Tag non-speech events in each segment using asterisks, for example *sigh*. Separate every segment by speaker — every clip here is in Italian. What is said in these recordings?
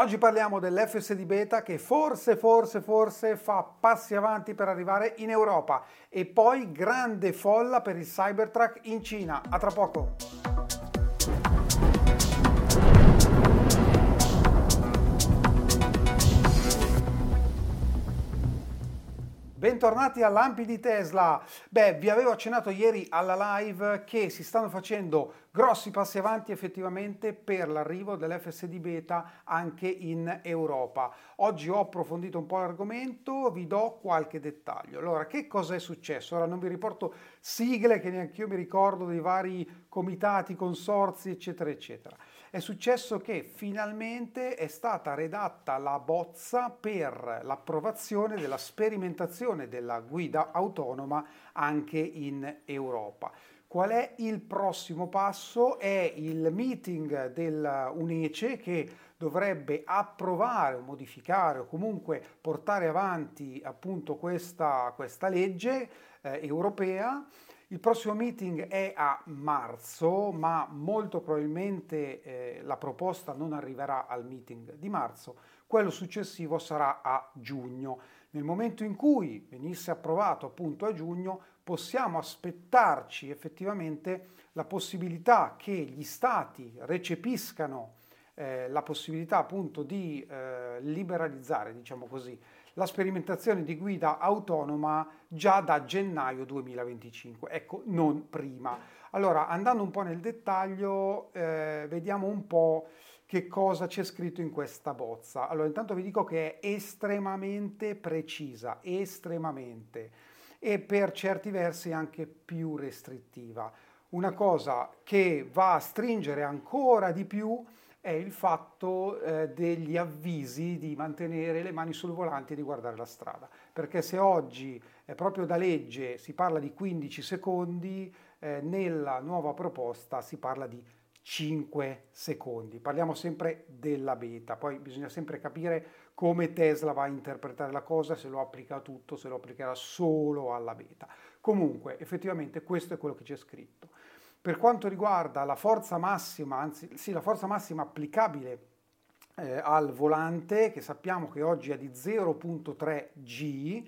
Speaker 1: Oggi parliamo dell'FSD beta che forse, forse, forse fa passi avanti per arrivare in Europa e poi grande folla per il Cybertruck in Cina. A tra poco! Bentornati all'Ampi di Tesla. Beh, vi avevo accennato ieri alla live che si stanno facendo grossi passi avanti effettivamente per l'arrivo dell'FSD beta anche in Europa. Oggi ho approfondito un po' l'argomento, vi do qualche dettaglio. Allora, che cosa è successo? Ora non vi riporto sigle che neanche io mi ricordo dei vari comitati, consorzi, eccetera, eccetera è successo che finalmente è stata redatta la bozza per l'approvazione della sperimentazione della guida autonoma anche in Europa. Qual è il prossimo passo? È il meeting dell'UNECE che dovrebbe approvare o modificare o comunque portare avanti appunto questa, questa legge eh, europea il prossimo meeting è a marzo, ma molto probabilmente eh, la proposta non arriverà al meeting di marzo, quello successivo sarà a giugno. Nel momento in cui venisse approvato appunto a giugno, possiamo aspettarci effettivamente la possibilità che gli stati recepiscano eh, la possibilità appunto di eh, liberalizzare, diciamo così, la sperimentazione di guida autonoma già da gennaio 2025, ecco, non prima. Allora, andando un po' nel dettaglio, eh, vediamo un po' che cosa c'è scritto in questa bozza. Allora, intanto vi dico che è estremamente precisa, estremamente, e per certi versi anche più restrittiva. Una cosa che va a stringere ancora di più è il fatto eh, degli avvisi di mantenere le mani sul volante e di guardare la strada. Perché se oggi eh, proprio da legge si parla di 15 secondi, eh, nella nuova proposta si parla di 5 secondi. Parliamo sempre della beta, poi bisogna sempre capire come Tesla va a interpretare la cosa, se lo applica a tutto, se lo applicherà solo alla beta. Comunque, effettivamente questo è quello che c'è scritto. Per quanto riguarda la forza massima, anzi sì, la forza massima applicabile eh, al volante, che sappiamo che oggi è di 0.3 G,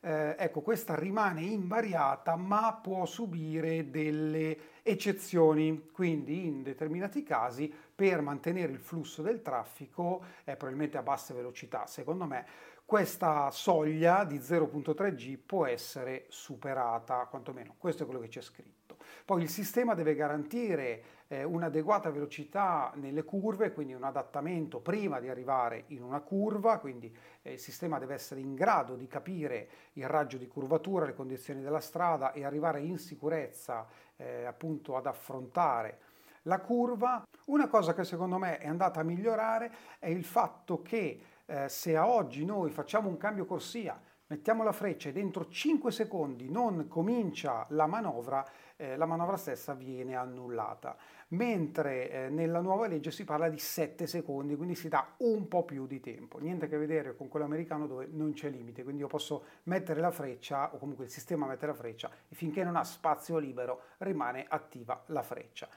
Speaker 1: eh, ecco, questa rimane invariata ma può subire delle eccezioni, quindi in determinati casi per mantenere il flusso del traffico, eh, probabilmente a basse velocità, secondo me, questa soglia di 0.3 G può essere superata, quantomeno. Questo è quello che c'è scritto. Poi il sistema deve garantire eh, un'adeguata velocità nelle curve, quindi un adattamento prima di arrivare in una curva, quindi eh, il sistema deve essere in grado di capire il raggio di curvatura, le condizioni della strada e arrivare in sicurezza eh, appunto ad affrontare la curva. Una cosa che secondo me è andata a migliorare è il fatto che eh, se a oggi noi facciamo un cambio corsia, mettiamo la freccia e dentro 5 secondi non comincia la manovra, eh, la manovra stessa viene annullata. Mentre eh, nella nuova legge si parla di 7 secondi, quindi si dà un po' più di tempo. Niente a che vedere con quello americano dove non c'è limite, quindi io posso mettere la freccia o comunque il sistema mette la freccia e finché non ha spazio libero rimane attiva la freccia.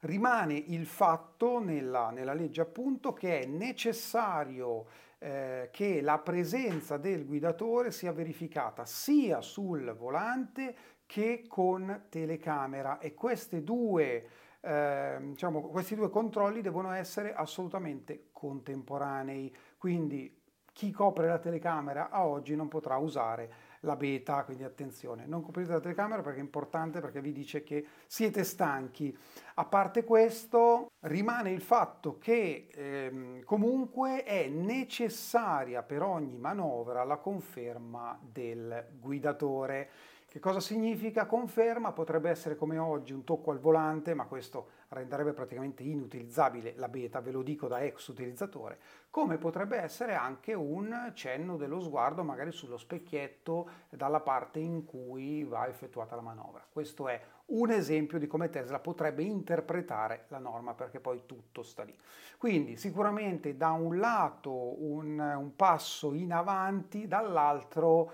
Speaker 1: Rimane il fatto nella, nella legge appunto che è necessario eh, che la presenza del guidatore sia verificata sia sul volante che con telecamera e due, eh, diciamo, questi due controlli devono essere assolutamente contemporanei. Quindi chi copre la telecamera a oggi non potrà usare la beta, quindi attenzione, non coprite la telecamera perché è importante perché vi dice che siete stanchi. A parte questo, rimane il fatto che ehm, comunque è necessaria per ogni manovra la conferma del guidatore. Che cosa significa conferma? Potrebbe essere come oggi un tocco al volante, ma questo renderebbe praticamente inutilizzabile la beta, ve lo dico da ex utilizzatore, come potrebbe essere anche un cenno dello sguardo magari sullo specchietto dalla parte in cui va effettuata la manovra. Questo è un esempio di come Tesla potrebbe interpretare la norma perché poi tutto sta lì. Quindi sicuramente da un lato un, un passo in avanti, dall'altro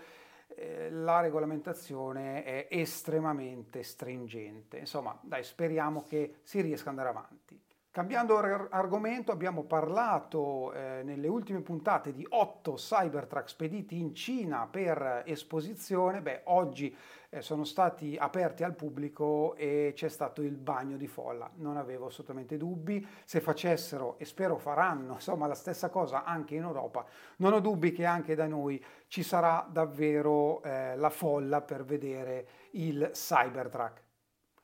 Speaker 1: la regolamentazione è estremamente stringente. Insomma, dai, speriamo che si riesca ad andare avanti. Cambiando argomento, abbiamo parlato eh, nelle ultime puntate di otto Cybertruck spediti in Cina per esposizione. Beh, oggi eh, sono stati aperti al pubblico e c'è stato il bagno di folla. Non avevo assolutamente dubbi. Se facessero, e spero faranno, *laughs* insomma, la stessa cosa anche in Europa, non ho dubbi che anche da noi ci sarà davvero eh, la folla per vedere il Cybertruck.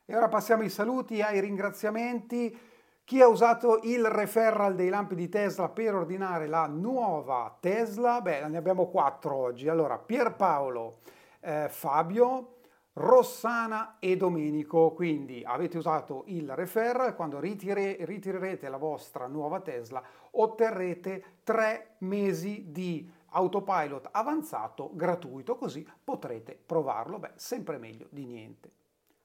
Speaker 1: E ora passiamo ai saluti, ai ringraziamenti. Chi ha usato il referral dei lampi di Tesla per ordinare la nuova Tesla? Beh, ne abbiamo quattro oggi. Allora, Pierpaolo, eh, Fabio, Rossana e Domenico. Quindi avete usato il referral, quando ritire, ritirerete la vostra nuova Tesla otterrete tre mesi di autopilot avanzato gratuito, così potrete provarlo. Beh, sempre meglio di niente.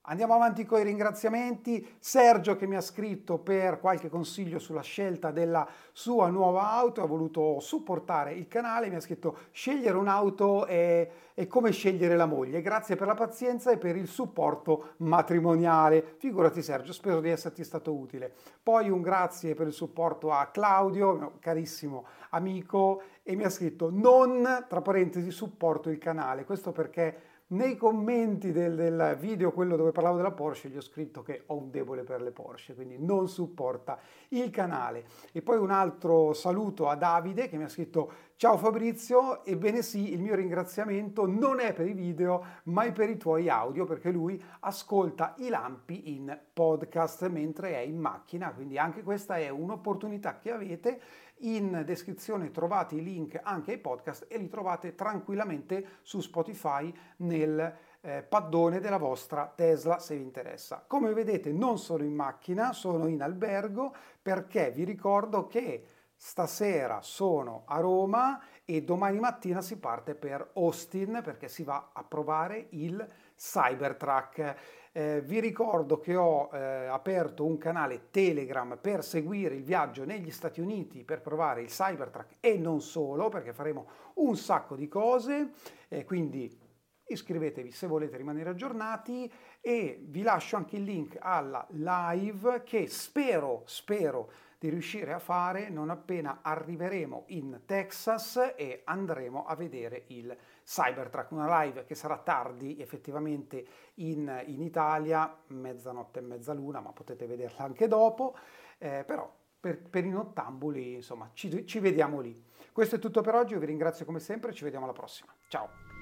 Speaker 1: Andiamo avanti con i ringraziamenti. Sergio che mi ha scritto per qualche consiglio sulla scelta della sua nuova auto, ha voluto supportare il canale, mi ha scritto scegliere un'auto è, è come scegliere la moglie. Grazie per la pazienza e per il supporto matrimoniale. Figurati Sergio, spero di esserti stato utile. Poi un grazie per il supporto a Claudio, mio carissimo amico, e mi ha scritto non, tra parentesi, supporto il canale. Questo perché nei commenti del, del, video, quello dove parlavo della Porsche, gli ho scritto che ho un debole per le Porsche, quindi non supporta il canale. E poi un altro saluto a Davide che mi ha scritto Ciao Fabrizio, ebbene sì, il mio ringraziamento non è per i video, ma è per i tuoi audio, perché lui ascolta i lampi in podcast mentre è in macchina, quindi anche questa è un'opportunità che avete in descrizione trovate i link anche ai podcast e li trovate tranquillamente su Spotify nel eh, paddone della vostra Tesla se vi interessa. Come vedete non sono in macchina, sono in albergo perché vi ricordo che stasera sono a Roma e domani mattina si parte per Austin perché si va a provare il Cybertruck. Eh, vi ricordo che ho eh, aperto un canale Telegram per seguire il viaggio negli Stati Uniti per provare il Cybertruck e non solo, perché faremo un sacco di cose, eh, quindi iscrivetevi se volete rimanere aggiornati e vi lascio anche il link alla live che spero, spero di riuscire a fare non appena arriveremo in Texas e andremo a vedere il Cybertruck, una live che sarà tardi effettivamente in, in Italia, mezzanotte e mezzaluna, ma potete vederla anche dopo, eh, però per, per, i nottambuli insomma ci, ci vediamo lì. Questo è tutto per oggi, vi ringrazio come sempre, ci vediamo alla prossima. Ciao!